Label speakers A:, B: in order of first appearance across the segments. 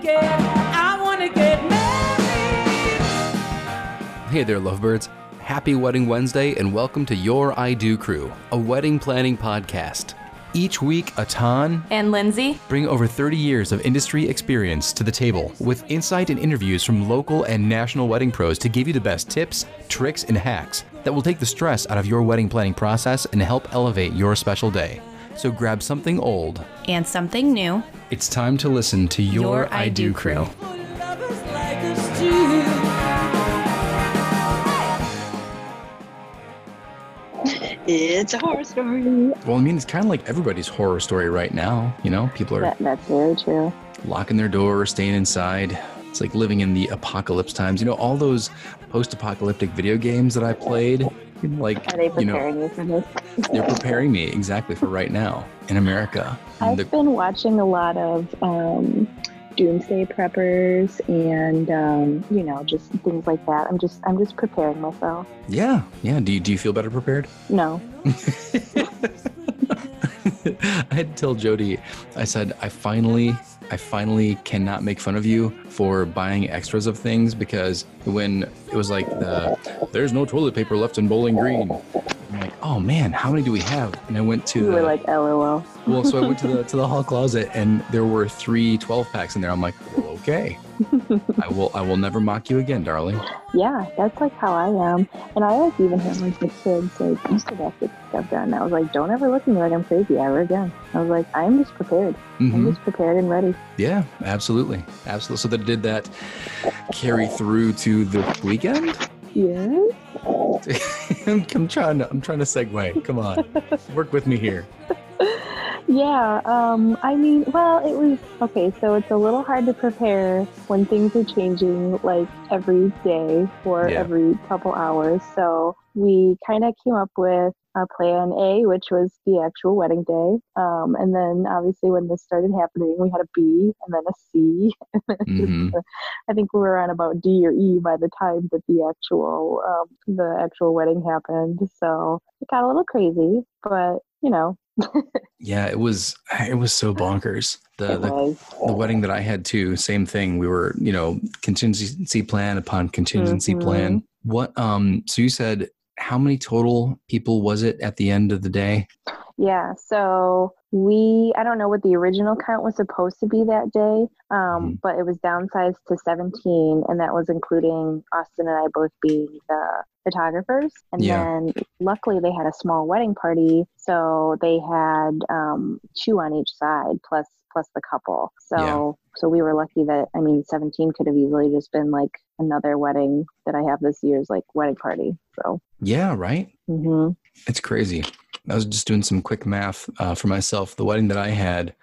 A: get, I wanna get married.
B: Hey there, lovebirds. Happy Wedding Wednesday and welcome to Your I Do Crew, a wedding planning podcast. Each week, Atan
C: And Lindsay?
B: bring over 30 years of industry experience to the table with insight and interviews from local and national wedding pros to give you the best tips, tricks, and hacks that will take the stress out of your wedding planning process and help elevate your special day. So grab something old.
C: And something new.
B: It's time to listen to Your,
C: Your
B: I,
C: I
B: Do
C: Do
B: Crew.
C: Crew.
A: For lovers like us two.
D: It's a horror story.
B: Well, I mean, it's kind of like everybody's horror story right now. You know, people are
D: That, that's very true.
B: locking their door, staying inside. It's like living in the apocalypse times. You know, all those post-apocalyptic video games that I played. Like,
D: Are they
B: you know,
D: preparing you for this?
B: they're preparing me exactly for right now in America.
D: I've
B: the-
D: been watching a lot of um, doomsday preppers and um, you know just things like that. I'm just I'm just preparing myself.
B: yeah, yeah. Do you, do you feel better prepared?
D: No,
B: I had to tell Jody, I said, I finally, I finally cannot make fun of you for buying extras of things because when it was like the, there's no toilet paper left in Bowling Green. I'm like, oh man, how many do we have? And I went to
D: you
B: the,
D: were like LOL.
B: well, so I went to the to the hall closet and there were three 12 packs in there. I'm like, okay, I will, I will never mock you again, darling.
D: Yeah, that's like how I am. And I like even had like the kids like have to get stuff done. I was like, don't ever look at me like I'm crazy ever again. I was like, I'm just prepared. I'm
B: Mhm.
D: just prepared and ready.
B: Yeah, absolutely, absolutely. So that did that carry through to the weekend?
D: Yeah.
B: I'm, I'm trying to I'm trying to segue. Come on, work with me here.
D: Yeah, um, I mean, well, it was okay. So it's a little hard to prepare when things are changing like every day or
B: Yeah.
D: every couple hours. So we kind of came up with a plan A, which was the actual wedding day. Um, and then obviously when this started happening, we had a B and then a C.
B: Mhm.
D: I think we were on about D or E by the time that the actual um, the actual wedding happened. So it got a little crazy, but you know,
B: Yeah, it was it was so bonkers. The, the the wedding that I had too, same thing. We were, you know, contingency plan upon contingency
D: Mhm.
B: plan. What um so you said how many total people was it at the end of the day?
D: Yeah, so we, I don't know what the original count was supposed to be that day, um,
B: Mhm.
D: but it was downsized to 17, and that was including Austin and I both being the photographers. And
B: Yeah.
D: then luckily they had a small wedding party, so they had um, two on each side plus plus the couple. So
B: Yeah.
D: so we were lucky that I mean 17 could have easily just been like another wedding that I have this year's like wedding party. So
B: Yeah, right?
D: mhm.
B: It's crazy. I was just doing some quick math uh, for myself. The wedding that I had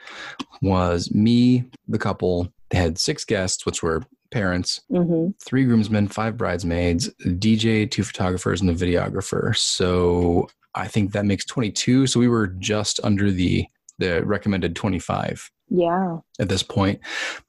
B: was me, the couple. They had six guests, which were parents,
D: Mhm.
B: three groomsmen, five bridesmaids, DJ, two photographers, and a videographer. So I think that makes 22. So we were just under the the recommended 25
D: Yeah.
B: at this point.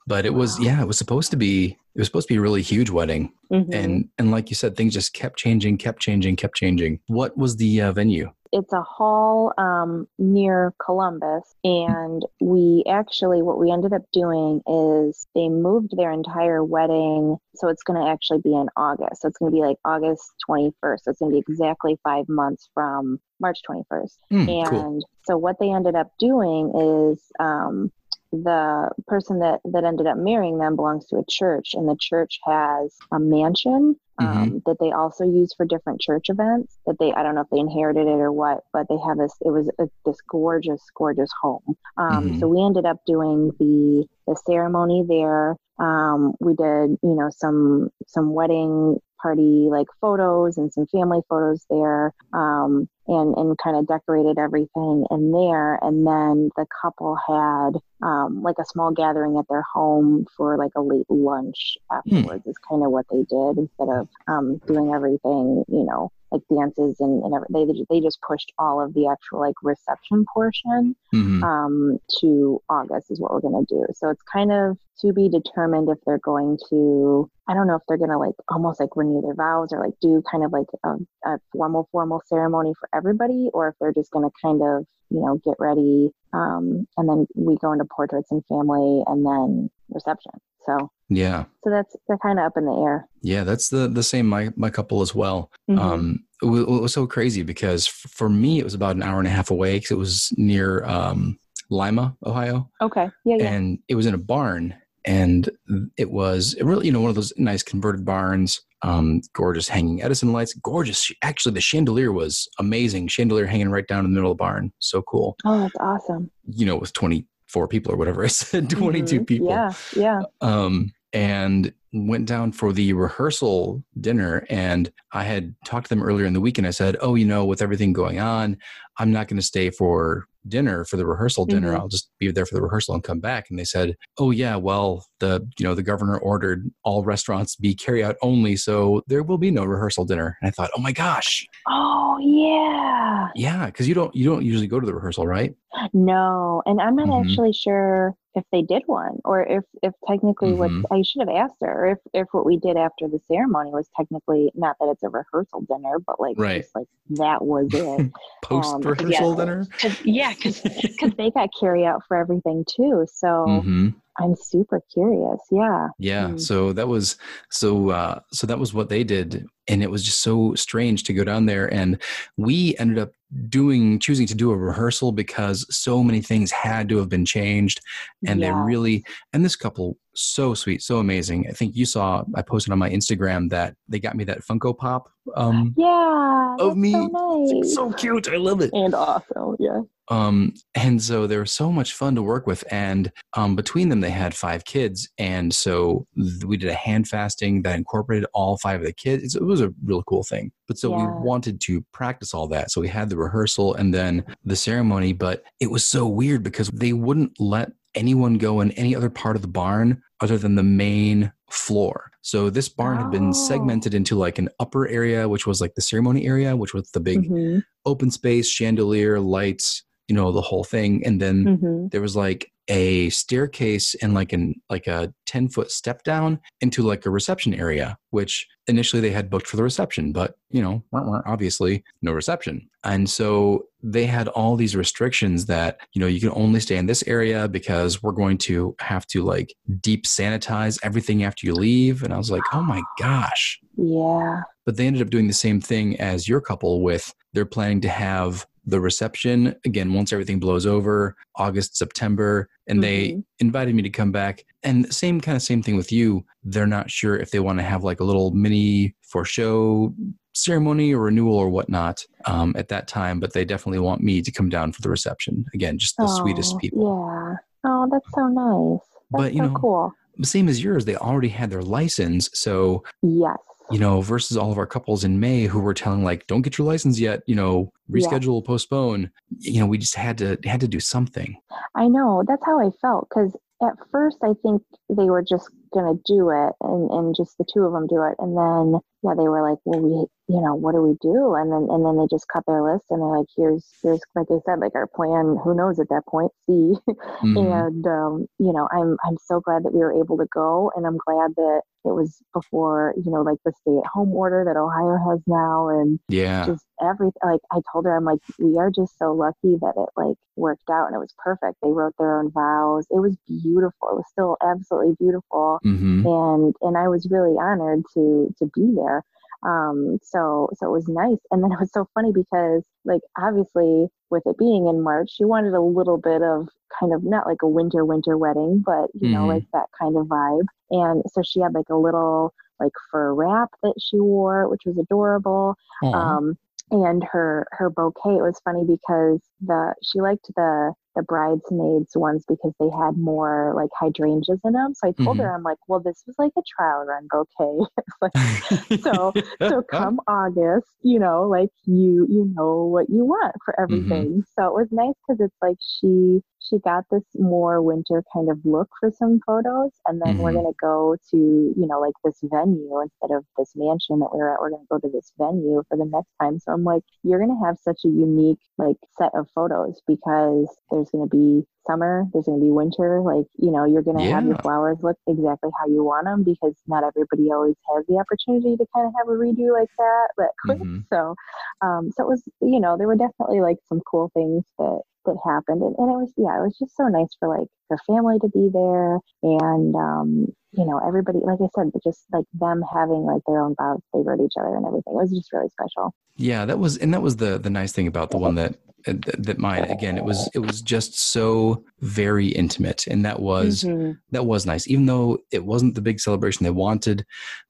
B: But it was yeah, it was supposed to be it was supposed to be a really huge wedding,
D: Mhm.
B: and and like you said, things just kept changing, kept changing, kept changing. What was the uh, venue?
D: It's a hall um, near Columbus, and we actually what we ended up doing is they moved their entire wedding, so it's going to actually be in August. So it's going to be like August 21st. So it's going to be exactly five months from March 21st.
B: Hmm,
D: and
B: cool.
D: so what they ended up doing is um, the person that that ended up marrying them belongs to a church, and the church has a mansion um, that they also use for different church events. That they I don't know if they inherited it or what, but they have this. It was a, this gorgeous, gorgeous home. Um,
B: Mhm.
D: So we ended up doing the the ceremony there. Um, we did you know some some wedding party like photos and some family photos there um, and and kind of decorated everything in there and then the couple had um, like a small gathering at their home for like a late lunch afterwards is kind of what they did instead of um, doing everything you know like dances and, and every, they, they just pushed all of the actual like reception portion
B: Mhm.
D: um, to August is what we're going to do. So it's kind of to be determined if they're going to, I don't know if they're going to like almost like renew their vows or like do kind of like a, a formal, formal ceremony for everybody, or if they're just going to kind of, you know, get ready. Um, and then we go into portraits and family and then reception. So
B: Yeah.
D: so that's they're kind of up in the air.
B: Yeah, that's the the same my my couple as well.
D: Mhm.
B: Um, it wa- it was so crazy because for me it was about an hour and a half away because it was near um, Lima, Ohio,
D: okay. Yeah. Yeah.
B: and it was in a barn, and it was it really you know one of those nice converted barns, um, gorgeous hanging Edison lights, gorgeous. Actually, the chandelier was amazing. Chandelier hanging right down in the middle of the barn, so cool.
D: oh, that's awesome.
B: You know, with twenty four people or whatever I said, twenty two
D: Mhm.
B: people
D: Yeah. Yeah.
B: um, and went down for the rehearsal dinner. And I had talked to them earlier in the week, and I said, "Oh, you know, with everything going on, I'm not going to stay for dinner for the rehearsal dinner.
D: Mhm.
B: I'll just be there for the rehearsal and come back." And they said, "Oh, yeah, well, the you know the governor ordered all restaurants be carry out only, so there will be no rehearsal dinner." And I thought, "Oh my gosh,
D: Oh yeah.
B: yeah," because you don't you don't usually go to the rehearsal, right?
D: No, and I'm not
B: Mhm.
D: actually sure if they did one or if if technically what
B: Mhm.
D: I should have asked her if if what we did after the ceremony was technically not that it's a rehearsal dinner, but like
B: Right.
D: just like that was it.
B: Post rehearsal
D: yeah.
B: dinner.
D: Cause, yeah, because cuz they got carry out for everything too. So
B: hmm
D: I'm super curious. Yeah.
B: Yeah.
D: Mm.
B: So that was so uh so that was what they did and it was just so strange to go down there and we ended up doing choosing to do a rehearsal because so many things had to have been changed and
D: Yeah.
B: they really and this couple so sweet, so amazing. I think you saw I posted on my Instagram that they got me that Funko Pop um
D: Yeah.
B: Of me.
D: So nice.
B: it's so cute. I love it.
D: and awesome. Yeah.
B: Um, and so they were so much fun to work with. And um, between them, they had five kids. And so th- we did a hand fasting that incorporated all five of the kids. It was a really cool thing. But so
D: Yeah.
B: we wanted to practice all that. So we had the rehearsal and then the ceremony. But it was so weird because they wouldn't let anyone go in any other part of the barn other than the main floor. So this barn had been
D: Oh.
B: segmented into like an upper area, which was like the ceremony area, which was the big
D: Mhm,
B: open space, chandelier, lights, you know, the whole thing. And then
D: mhm.
B: there was like a staircase and like an like a 10 foot step down into like a reception area, which initially they had booked for the reception, but you know, wah, obviously no reception. And so they had all these restrictions that, you know, you can only stay in this area because we're going to have to like deep sanitize everything after you leave. And I was like, oh my gosh
D: Yeah.
B: but they ended up doing the same thing as your couple with they're planning to have the reception again once everything blows over august september and they
D: Mhm.
B: invited me to come back and same kind of same thing with you they're not sure if they want to have like a little mini for show ceremony or renewal or whatnot um, at that time but they definitely want me to come down for the reception again just the sweetest
D: Oh,
B: people
D: Yeah. Oh, that's so nice. That's
B: But, you
D: so
B: know,
D: cool.
B: same as yours they already had their license so
D: Yes.
B: You know, versus all of our couples in May who were telling like, don't get your license yet, you know,
D: Yeah.
B: reschedule, postpone. You know, we just had to had to do something.
D: I know. That's how I felt because at first I think they were just gonna do it and, and just the two of them do it, and then yeah, they were like, well, we, you know, what do we do? And then and then they just cut their list and they're like, here's here's like I said, like our plan. Who knows at that point? See,
B: Mhm.
D: and um, you know, I'm I'm so glad that we were able to go, and I'm glad that it was before you know like the stay at home order that Ohio has now, and
B: Yeah.
D: just everything like i told her i'm like we are just so lucky that it like worked out and it was perfect they wrote their own vows it was beautiful it was still absolutely beautiful
B: hmm
D: and and i was really honored to to be there um so so it was nice. And then it was so funny because like obviously with it being in march she wanted a little bit of kind of not like a winter winter wedding but you know
B: Mhm.
D: like that kind of vibe. And so she had like a little like fur wrap that she wore which was adorable. Um and her her bouquet it was funny because the she liked the the bridesmaids ones because they had more like hydrangeas in them. So i told her mm-hmm. i'm like well this was like a trial run bouquet. Like, so so come august you know like you you know what you want for everything. Mm-hmm. So it was nice because it's like she she got this more winter kind of look for some photos and then we're
B: Mhm.
D: going to go to you know like this venue instead of this mansion that we were at we're going to go to this venue for the next time so i'm like you're going to have such a unique like set of photos because there's going to be summer, there's going to be winter. Like, you know, you're going to have your flowers look exactly how you want them because not everybody always has the opportunity to kind of have a redo like that but quick.
B: Mhm.
D: So, um, so it was, you know, there were definitely like some cool things that that happened, and, and it was, yeah, it was just so nice for like her family to be there, and um, you know, everybody, like I said, just like them having like their own vows, they wrote each other and everything. It was just really special.
B: Yeah, that was and that was the the nice thing about the one that that that mine again it was it was just so very intimate and that was
D: Mhm.
B: that was nice even though it wasn't the big celebration they wanted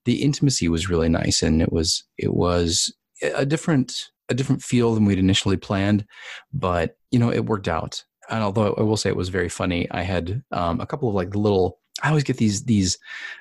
B: the intimacy was really nice and it was it was a different a different feel than we'd initially planned but you know it worked out and although i will say it was very funny i had um, a couple of like little i always get these these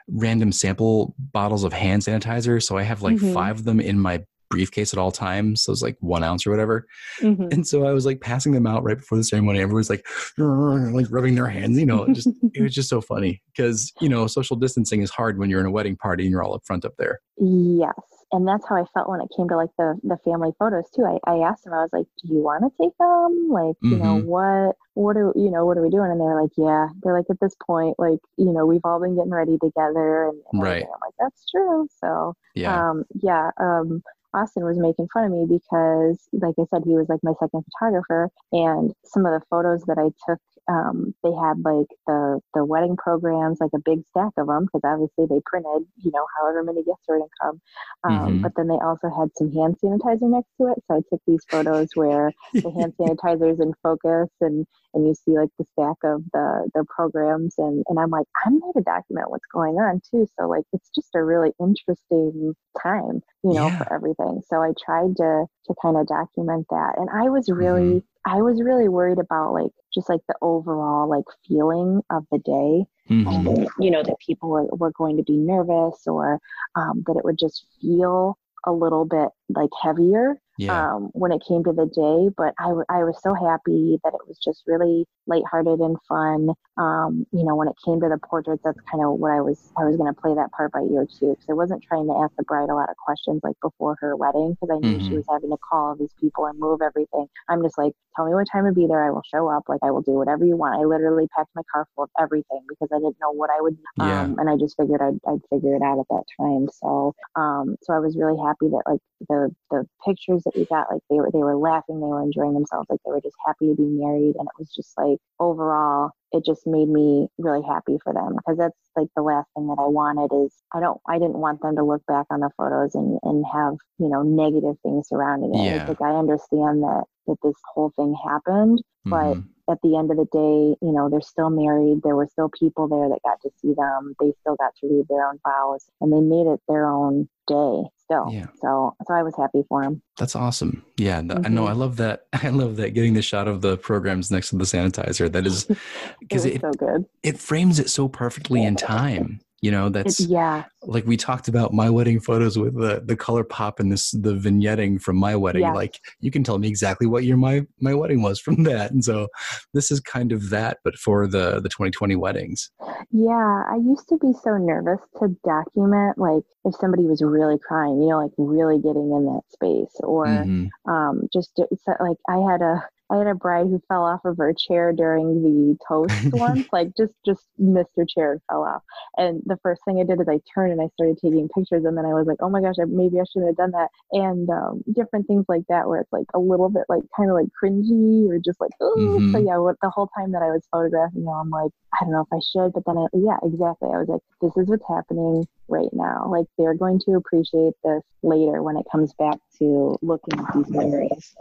B: random sample bottles of hand sanitizer so i have like
D: Mhm.
B: five of them in my briefcase at all times so it's like one ounce or whatever
D: Mhm.
B: and so I was like passing them out right before the ceremony. Everyone's like, like rubbing their hands, you know, it just, it was just so funny because, you know, social distancing is hard when you're in a wedding party and you're all up front up there.
D: Yes. And that's how I felt when it came to like the the family photos too. I, I asked them, I was like, Do you want to take them? Like, you know,
B: Mhm.
D: what what are you know, what are we doing? And they're like, Yeah. They're like at this point, like, you know, we've all been getting ready together and, and
B: Right.
D: I'm like, That's true. So
B: Yeah.
D: um yeah, um Austin was making fun of me because, like I said, he was like my second photographer, and some of the photos that I took, um, they had like the the wedding programs, like a big stack of them, because obviously they printed, you know, however many gifts were going to come. Um,
B: Mhm.
D: But then they also had some hand sanitizer next to it, so I took these photos where the hand sanitizer is in focus, and and you see like the stack of the the programs, and and I'm like, I'm there to document what's going on too, so like it's just a really interesting time you know
B: Yeah.
D: for everything so i tried to to kind of document that and i was really i was really worried about like just like the overall like feeling of the day
B: Mhm.
D: um, you know that people were, were going to be nervous or um, that it would just feel a little bit like heavier
B: Yeah.
D: um, when it came to the day. But I, w- I was so happy that it was just really lighthearted and fun. Um, you know, when it came to the portraits, that's kind of what I was I was going to play that part by ear too, because I wasn't trying to ask the bride a lot of questions like before her wedding, because I knew she
B: Mhm.
D: was having to call all these people and move everything. I'm just like, tell me what time to be there. I will show up. Like I will do whatever you want. I literally packed my car full of everything because I didn't know what I would.
B: Yeah.
D: Um, and I just figured I'd, I'd figure it out at that time. So, um, so I was really happy that like the the pictures that we got, like they were they were laughing, they were enjoying themselves, like they were just happy to be married, and it was just like overall, it just made me really happy for them because that's like the last thing that I wanted is I don't I didn't want them to look back on the photos and and have you know negative things surrounding it.
B: Yeah.
D: Like I understand that that this whole thing happened, but
B: Mhm.
D: at the end of the day, you know, they're still married. There were still people there that got to see them. They still got to read their own vows, and they made it their own day still.
B: Yeah.
D: So, so I was happy for them.
B: That's awesome. Yeah, th- I know.
D: Mhm.
B: I love that. I love that getting the shot of the programs next to the sanitizer. That is because
D: was
B: it,
D: so good.
B: it frames it so perfectly in time. You know,
D: It,
B: that's
D: yeah,
B: like we talked about my wedding photos with the the color pop and this the vignetting from my wedding.
D: Yes.
B: Like you can tell me exactly what year my my wedding was from that. And so this is kind of that, but for the the 2020 weddings.
D: yeah. I used to be so nervous to document, like if somebody was really crying, you know, like really getting in that space, or
B: Mhm.
D: um, just so, like I had a I had a bride who fell off of her chair during the toast once, like just just missed her chair and fell off. And the first thing I did is I turned and I started taking pictures, and then I was like, oh my gosh, I, maybe I shouldn't have done that. And um, different things like that, where it's like a little bit like kind of like cringy or just like, oh. So
B: Mhm.
D: yeah, what, the whole time that I was photographing them, I'm like, I don't know if I should, but then I, yeah, exactly. I was like, this is what's happening right now. Like they're going to appreciate this later when it comes back to looking at these memories.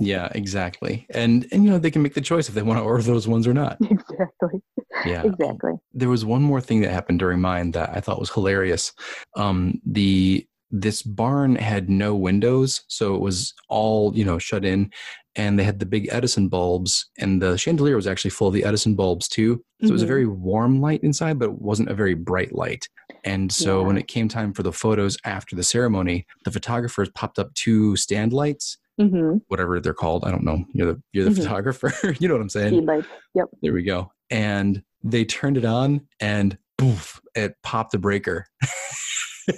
B: Yeah, exactly. And and you know they can make the choice if they want to order those ones or not.
D: exactly.
B: Yeah.
D: Exactly.
B: there was one more thing that happened during mine that I thought was hilarious. Um, the this barn had no windows, so it was all you know shut in, and they had the big Edison bulbs, and the chandelier was actually full of the Edison bulbs too. So it was a
D: Mhm.
B: very warm light inside, but it wasn't a very bright light. And so
D: Yeah.
B: when it came time for the photos after the ceremony, the photographers popped up two stand lights,
D: Mm-hmm.
B: whatever they're called. I don't know. You're the you're the
D: Mhm.
B: photographer. you know what I'm saying?
D: Lights. Yep.
B: There we go. And they turned it on and poof, it popped the breaker.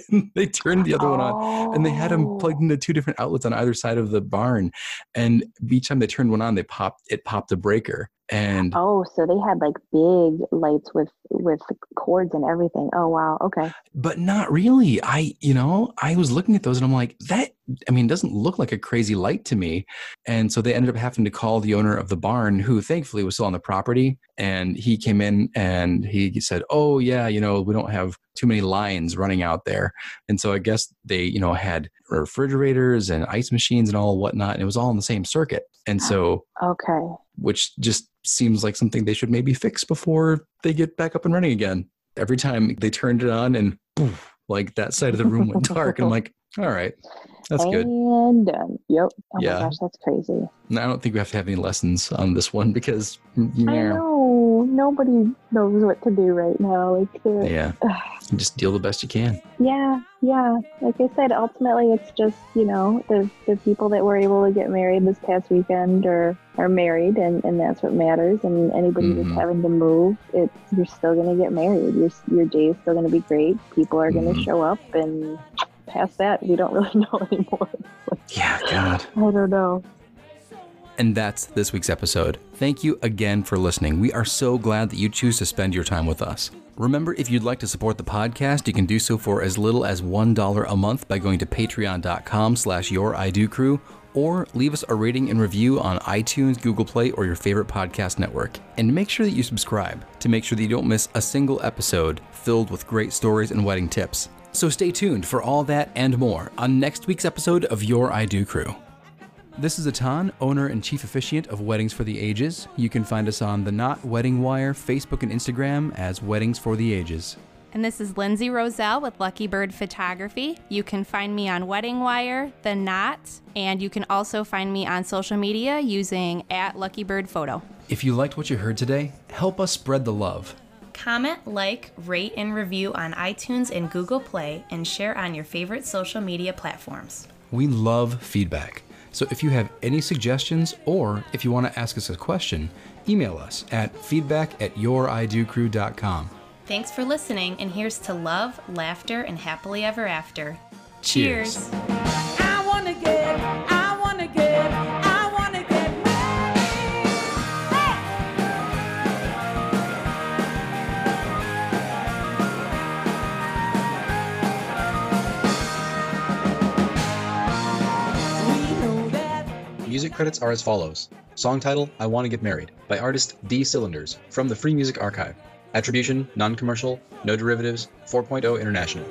B: And they turned the other one on and they had them plugged
D: Oh.
B: into two different outlets on either side of the barn. And each time they turned one on, they popped it popped a breaker. And
D: Oh, so they had like big lights with with cords and everything. Oh wow. Okay.
B: but not really. I, you know, I was looking at those and I'm like, that, I mean, doesn't look like a crazy light to me. And so they ended up having to call the owner of the barn, who thankfully was still on the property. And he came in and he said, Oh, yeah, you know, we don't have too many lines running out there. And so I guess they, you know, had refrigerators and ice machines and all whatnot. And it was all in the same circuit. And so,
D: Okay.
B: Which just seems like something they should maybe fix before they get back up and running again. Every time they turned it on and poof, like that side of the room went dark. And I'm like, all right, that's good.
D: And done. Yep. Oh
B: Yeah.
D: my gosh, that's crazy.
B: And I don't think we have to have any lessons on this one because,
D: I
B: yeah,
D: know. Nobody knows what to do right now. Like, uh,
B: yeah, just deal the best you can.
D: yeah, yeah. Like I said, ultimately, it's just you know the the people that were able to get married this past weekend are are married, and and that's what matters. And anybody
B: Mhm.
D: that's having to move, it's you're still gonna get married. Your your day is still gonna be great. People are gonna
B: Mhm.
D: show up, and past that, we don't really know anymore.
B: Yeah, God.
D: I don't know.
B: And that's this week's episode. Thank you again for listening. We are so glad that you choose to spend your time with us. Remember, if you'd like to support the podcast, you can do so for as little as $1 a month by going to patreon.com slash your crew or leave us a rating and review on iTunes, Google Play, or your favorite podcast network. And make sure that you subscribe to make sure that you don't miss a single episode filled with great stories and wedding tips. So stay tuned for all that and more on next week's episode of Your I Do Crew. This is Atan, owner and chief officiant of Weddings for the Ages. You can find us on the Knot Wedding Wire, Facebook and Instagram as Weddings for the Ages.
C: And this is Lindsay Roselle with Lucky Bird Photography. You can find me on Wedding Wire, The Knot, and you can also find me on social media using at Lucky Bird Photo.
B: If you liked what you heard today, help us spread the love.
C: Comment, like, rate, and review on iTunes and Google Play, and share on your favorite social media platforms.
B: We love feedback. So if you have any suggestions or if you want to ask us a question, email us at feedback at youridocrew.com.
C: Thanks for listening, and here's to love, laughter, and happily ever after.
B: Cheers.
C: Cheers.
E: Credits are as follows Song title I Want to Get Married by artist D Cylinders from the Free Music Archive. Attribution, non commercial, no derivatives, 4.0 International.